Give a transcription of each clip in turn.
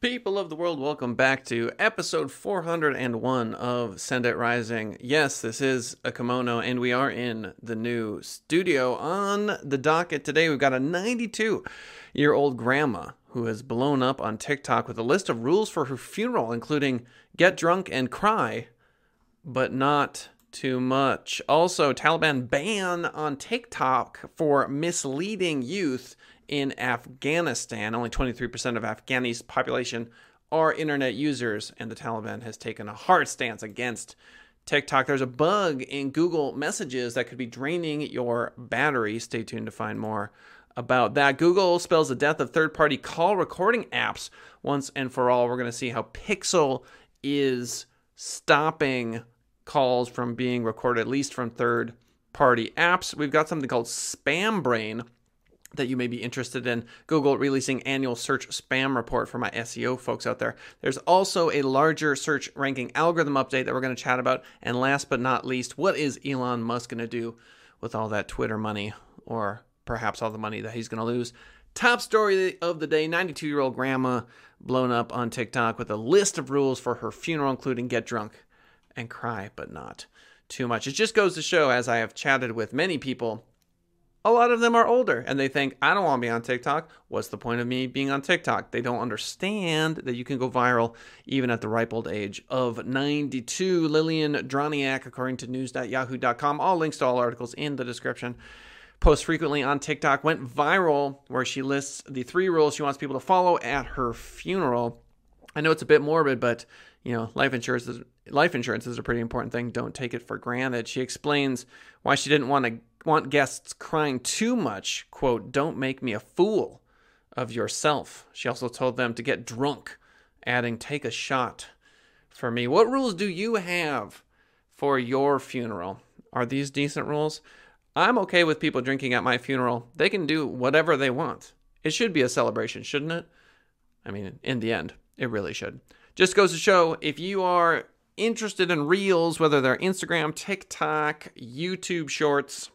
People of the world, welcome back to episode 401 of Send It Rising. Yes, this is a kimono, and we are in the new studio. On the docket today, we've got a 92 year old grandma who has blown up on TikTok with a list of rules for her funeral, including get drunk and cry, but not too much. Also, Taliban ban on TikTok for misleading youth in Afghanistan. Only 23% of Afghani's population are internet users, and the Taliban has taken a hard stance against TikTok. There's a bug in Google Messages that could be draining your battery. Stay tuned to find more about that. Google spells the death of third party call recording apps once and for all. We're going to see how Pixel is stopping calls from being recorded, at least from third party apps. We've got something called Spam Brain that you may be interested in. Google releasing annual search spam report for my SEO folks out there. There's also a larger search ranking algorithm update that we're going to chat about. And last but not least, what is Elon Musk going to do with all that Twitter money or perhaps all the money that he's going to lose? Top story of the day 92 year old grandma blown up on TikTok with a list of rules for her funeral, including get drunk and cry, but not too much. It just goes to show, as I have chatted with many people, a lot of them are older and they think, I don't want to be on TikTok. What's the point of me being on TikTok? They don't understand that you can go viral even at the ripe old age of 92. Lillian Droniak, according to news.yahoo.com, all links to all articles in the description. Posts frequently on TikTok went viral where she lists the three rules she wants people to follow at her funeral. I know it's a bit morbid, but you know, life insurance is life insurance is a pretty important thing. Don't take it for granted. She explains why she didn't want to want guests crying too much. Quote, don't make me a fool of yourself. She also told them to get drunk, adding, take a shot for me. What rules do you have for your funeral? Are these decent rules? I'm okay with people drinking at my funeral. They can do whatever they want. It should be a celebration, shouldn't it? I mean, in the end, it really should. Just goes to show if you are interested in reels, whether they're Instagram, TikTok, YouTube shorts,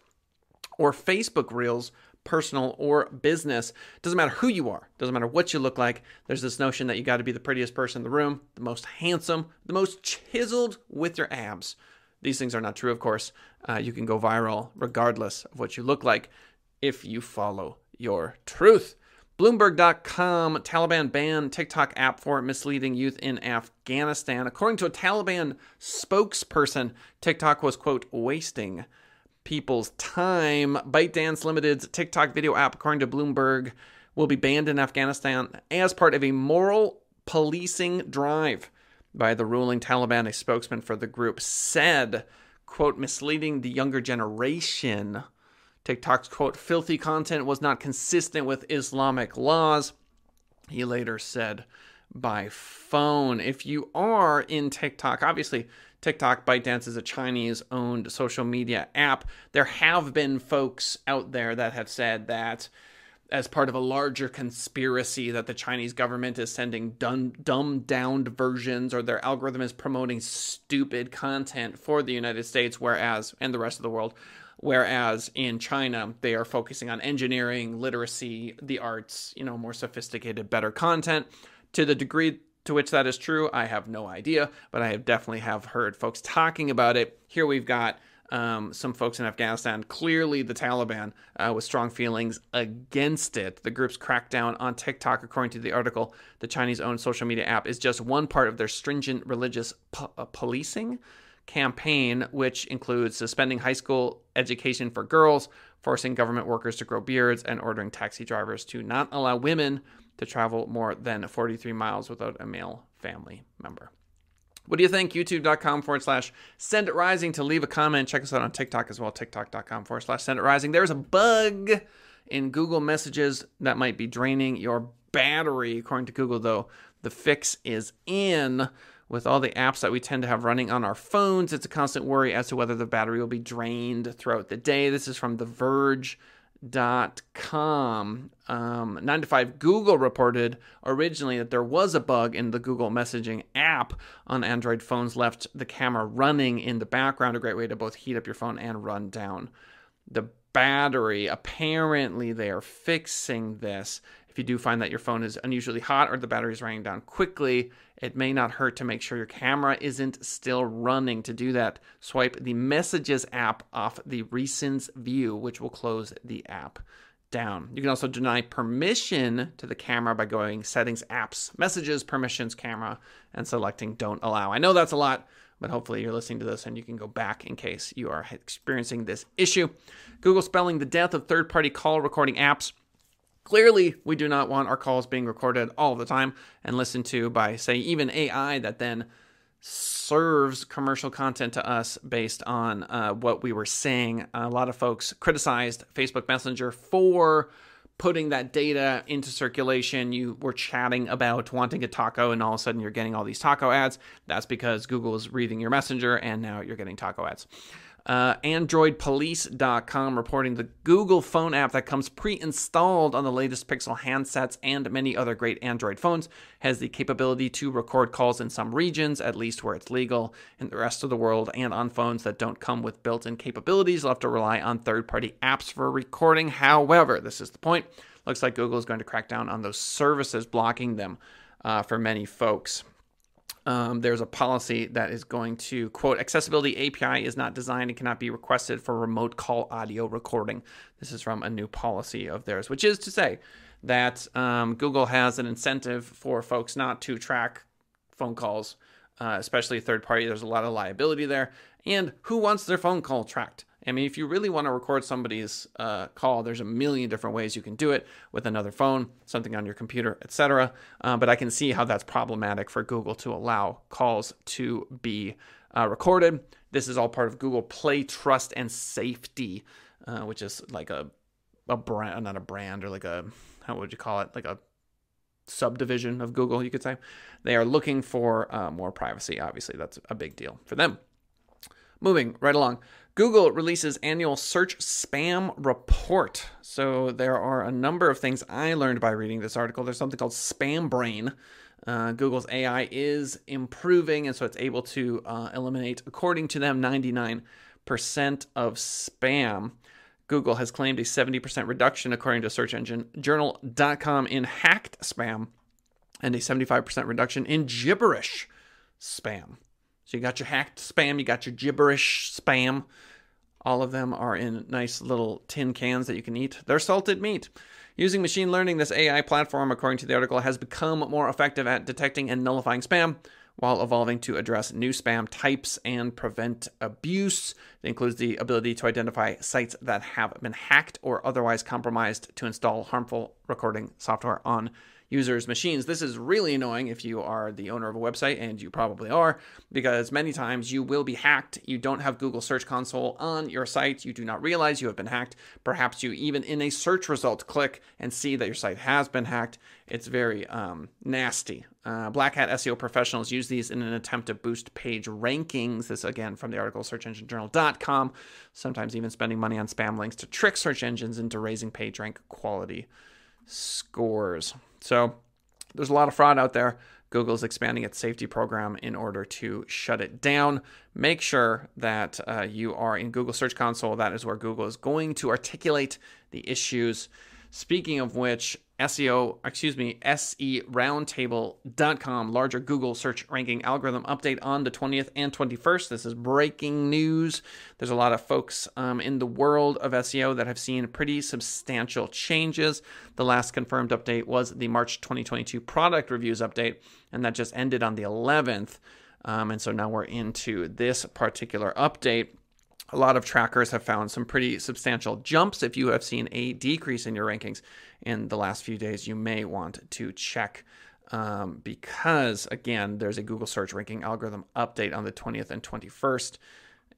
or Facebook Reels, personal or business. Doesn't matter who you are, doesn't matter what you look like. There's this notion that you got to be the prettiest person in the room, the most handsome, the most chiseled with your abs. These things are not true, of course. Uh, you can go viral regardless of what you look like if you follow your truth. Bloomberg.com Taliban banned TikTok app for misleading youth in Afghanistan. According to a Taliban spokesperson, TikTok was, quote, wasting people's time. ByteDance Limited's TikTok video app, according to Bloomberg, will be banned in Afghanistan as part of a moral policing drive by the ruling Taliban. A spokesman for the group said, quote, misleading the younger generation. TikTok's quote, filthy content was not consistent with Islamic laws. He later said by phone. If you are in TikTok, obviously TikTok, ByteDance is a Chinese owned social media app. There have been folks out there that have said that as part of a larger conspiracy that the Chinese government is sending dumb, dumbed down versions or their algorithm is promoting stupid content for the United States, whereas, and the rest of the world, whereas in China, they are focusing on engineering, literacy, the arts, you know, more sophisticated, better content. To the degree to which that is true, I have no idea, but I have definitely have heard folks talking about it. Here we've got um, some folks in Afghanistan, clearly the Taliban, uh, with strong feelings against it. The group's crackdown on TikTok, according to the article, the Chinese owned social media app, is just one part of their stringent religious uh, policing campaign, which includes suspending high school education for girls, forcing government workers to grow beards, and ordering taxi drivers to not allow women to travel more than 43 miles without a male family member. What do you think? YouTube.com forward slash send it rising to leave a comment. Check us out on TikTok as well. TikTok.com forward slash send it rising. There's a bug in Google Messages that might be draining your battery. According to Google, though, the fix is in. With all the apps that we tend to have running on our phones, it's a constant worry as to whether the battery will be drained throughout the day. This is from The Verge dot com. Um, 9 to 5 Google reported originally that there was a bug in the Google messaging app on Android phones, left the camera running in the background, a great way to both heat up your phone and run down the battery. Apparently, they are fixing this. If you do find that your phone is unusually hot or the battery is running down quickly, it may not hurt to make sure your camera isn't still running. To do that, swipe the Messages app off the Recents view, which will close the app down. You can also deny permission to the camera by going Settings, Apps, Messages, Permissions, Camera, and selecting Don't Allow. I know that's a lot, but hopefully you're listening to this and you can go back in case you are experiencing this issue. Google spelling the death of third party call recording apps. Clearly, we do not want our calls being recorded all the time and listened to by, say, even AI that then serves commercial content to us based on uh, what we were saying. A lot of folks criticized Facebook Messenger for putting that data into circulation. You were chatting about wanting a taco, and all of a sudden you're getting all these taco ads. That's because Google is reading your messenger, and now you're getting taco ads. Uh, AndroidPolice.com reporting the Google phone app that comes pre installed on the latest Pixel handsets and many other great Android phones has the capability to record calls in some regions, at least where it's legal. In the rest of the world, and on phones that don't come with built in capabilities, you'll have to rely on third party apps for recording. However, this is the point. Looks like Google is going to crack down on those services, blocking them uh, for many folks um, there's a policy that is going to quote accessibility API is not designed and cannot be requested for remote call audio recording. This is from a new policy of theirs, which is to say that um, Google has an incentive for folks not to track phone calls, uh, especially third party. There's a lot of liability there. And who wants their phone call tracked? I mean, if you really want to record somebody's uh, call, there's a million different ways you can do it with another phone, something on your computer, etc. Uh, but I can see how that's problematic for Google to allow calls to be uh, recorded. This is all part of Google Play Trust and Safety, uh, which is like a a brand, not a brand, or like a how would you call it, like a subdivision of Google, you could say. They are looking for uh, more privacy. Obviously, that's a big deal for them. Moving right along. Google releases annual search spam report. So there are a number of things I learned by reading this article. There's something called Spam Brain. Uh, Google's AI is improving, and so it's able to uh, eliminate, according to them, 99% of spam. Google has claimed a 70% reduction, according to search engine journal.com, in hacked spam and a 75% reduction in gibberish spam. So you got your hacked spam, you got your gibberish spam. All of them are in nice little tin cans that you can eat. They're salted meat. Using machine learning, this AI platform, according to the article, has become more effective at detecting and nullifying spam while evolving to address new spam types and prevent abuse. It includes the ability to identify sites that have been hacked or otherwise compromised to install harmful recording software on users' machines. This is really annoying if you are the owner of a website, and you probably are, because many times you will be hacked. You don't have Google Search Console on your site. You do not realize you have been hacked. Perhaps you even in a search result click and see that your site has been hacked. It's very um, nasty. Uh, Black Hat SEO professionals use these in an attempt to boost page rankings. This again from the article searchenginejournal.com. Sometimes even spending money on spam links to trick search engines into raising page rank quality scores. So there's a lot of fraud out there. Google's expanding its safety program in order to shut it down. Make sure that uh, you are in Google Search Console. That is where Google is going to articulate the issues. Speaking of which, SEO, excuse me, SERoundtable.com, larger Google search ranking algorithm update on the 20th and 21st. This is breaking news. There's a lot of folks um, in the world of SEO that have seen pretty substantial changes. The last confirmed update was the March 2022 product reviews update, and that just ended on the 11th. Um, and so now we're into this particular update a lot of trackers have found some pretty substantial jumps. If you have seen a decrease in your rankings in the last few days, you may want to check um, because, again, there's a Google search ranking algorithm update on the 20th and 21st.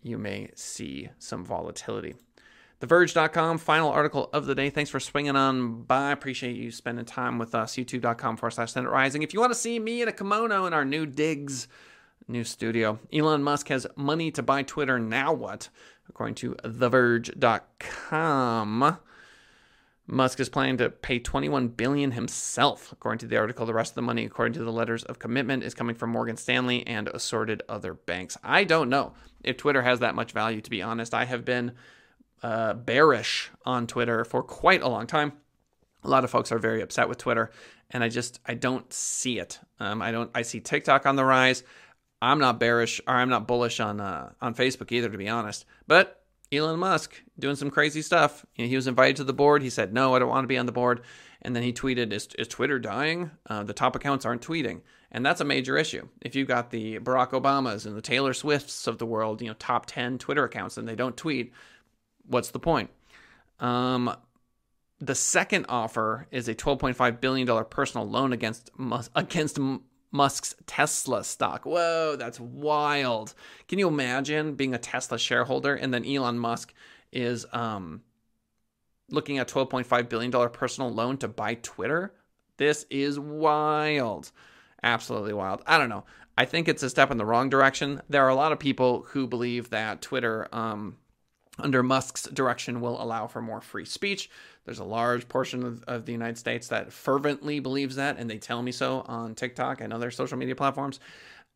You may see some volatility. TheVerge.com, final article of the day. Thanks for swinging on by. Appreciate you spending time with us. YouTube.com forward slash Send It Rising. If you want to see me in a kimono in our new digs, new studio. Elon Musk has money to buy Twitter. Now what? According to TheVerge.com, Musk is planning to pay 21 billion himself. According to the article, the rest of the money, according to the letters of commitment, is coming from Morgan Stanley and assorted other banks. I don't know if Twitter has that much value. To be honest, I have been uh, bearish on Twitter for quite a long time. a lot of folks are very upset with Twitter, and I just I don't see it. Um, I don't. I see TikTok on the rise. I'm not bearish or I'm not bullish on uh, on Facebook either, to be honest. But Elon Musk doing some crazy stuff. You know, he was invited to the board. He said, "No, I don't want to be on the board." And then he tweeted, "Is, is Twitter dying? Uh, the top accounts aren't tweeting." And that's a major issue. If you've got the Barack Obamas and the Taylor Swifts of the world, you know, top 10 Twitter accounts and they don't tweet, what's the point? Um, the second offer is a $12.5 billion personal loan against against Musk's Tesla stock. Whoa, that's wild. Can you imagine being a Tesla shareholder and then Elon Musk is um, looking at $12.5 billion personal loan to buy Twitter? This is wild. Absolutely wild. I don't know. I think it's a step in the wrong direction. There are a lot of people who believe that Twitter um, under Musk's direction will allow for more free speech. There's a large portion of, of, the United States that fervently believes that, and they tell me so on TikTok and other social media platforms.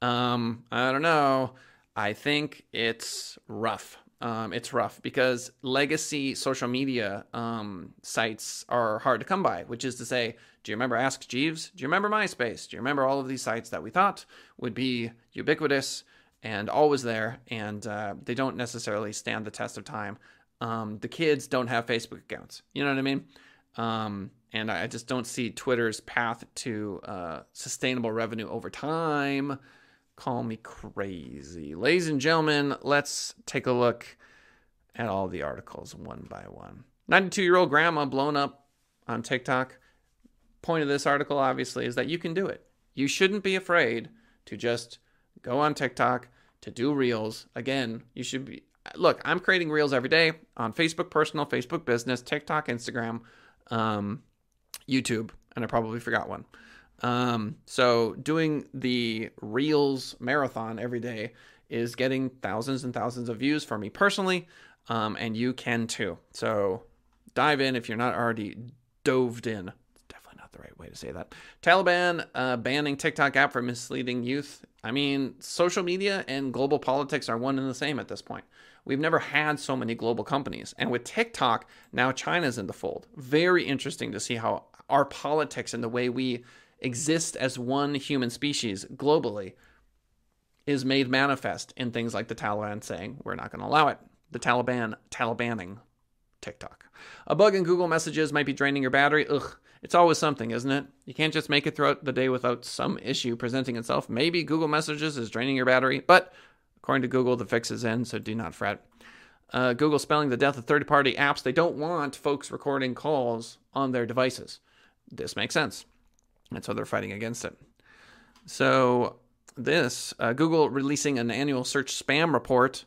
Um, I don't know. I think it's rough. Um, it's rough because legacy social media um, sites are hard to come by, which is to say, do you remember Ask Jeeves? Do you remember MySpace? Do you remember all of these sites that we thought would be ubiquitous? And always there, and uh, they don't necessarily stand the test of time. Um, the kids don't have Facebook accounts. You know what I mean? Um, and I just don't see Twitter's path to uh, sustainable revenue over time. Call me crazy. Ladies and gentlemen, let's take a look at all the articles one by one. 92 year old grandma blown up on TikTok. Point of this article, obviously, is that you can do it. You shouldn't be afraid to just go on TikTok to do reels. Again, you should be look, I'm creating reels every day on Facebook personal, Facebook business, TikTok, Instagram, um, YouTube, and I probably forgot one. Um, so doing the reels marathon every day is getting thousands and thousands of views for me personally, um, and you can too. So dive in if you're not already doved in way to say that. Taliban uh, banning TikTok app for misleading youth. I mean, social media and global politics are one and the same at this point. We've never had so many global companies. And with TikTok, now China's in the fold. Very interesting to see how our politics and the way we exist as one human species globally is made manifest in things like the Taliban saying we're not going to allow it. The Taliban Talibaning TikTok. A bug in Google Messages might be draining your battery. Ugh. It's always something, isn't it? You can't just make it throughout the day without some issue presenting itself. Maybe Google Messages is draining your battery, but according to Google, the fix is in, so do not fret. Uh, Google spelling the death of third party apps. They don't want folks recording calls on their devices. This makes sense. And so they're fighting against it. So, this uh, Google releasing an annual search spam report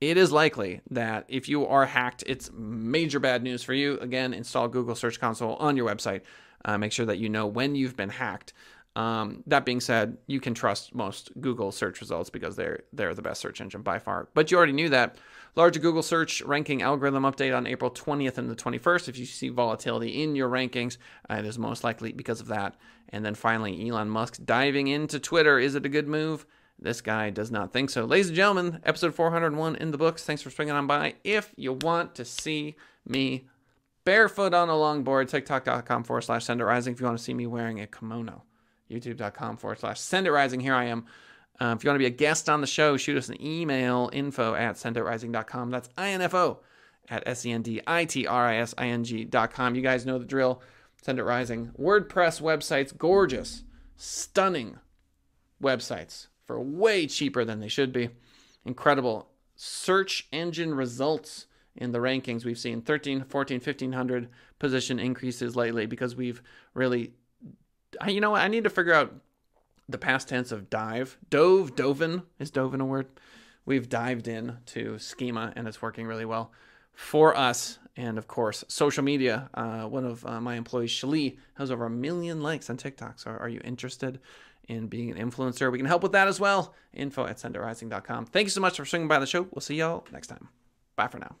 it is likely that if you are hacked, it's major bad news for you. Again, install Google Search Console on your website. Uh, make sure that you know when you've been hacked. Um, that being said, you can trust most Google search results because they're they're the best search engine by far. But you already knew that. Larger Google search ranking algorithm update on April 20th and the 21st. If you see volatility in your rankings, uh, it is most likely because of that. And then finally, Elon Musk diving into Twitter. Is it a good move? This guy does not think so. Ladies and gentlemen, episode 401 in the books. Thanks for swinging on by. If you want to see me barefoot on a longboard, tiktok.com forward slash send it rising. If you want to see me wearing a kimono, youtube.com forward slash send it rising. Here I am. Uh, if you want to be a guest on the show, shoot us an email info at senditrising.com. That's info at s-e-n-d-i-t-r-i-s-i-n-g.com. You guys know the drill. Send it rising. WordPress websites, gorgeous, stunning websites for way cheaper than they should be. Incredible search engine results in the rankings. We've seen 13, 14, 1500 position increases lately because we've really, you know? I need to figure out the past tense of dive. Dove, doven. Is doven a word? We've dived in to schema and it's working really well for us. And of course, social media. Uh, one of uh, my employees, Shali, has over a million likes on TikTok. So are you interested? In being an influencer. We can help with that as well. Info at senditrising.com. Thank you so much for swinging by the show. We'll see y'all next time. Bye for now.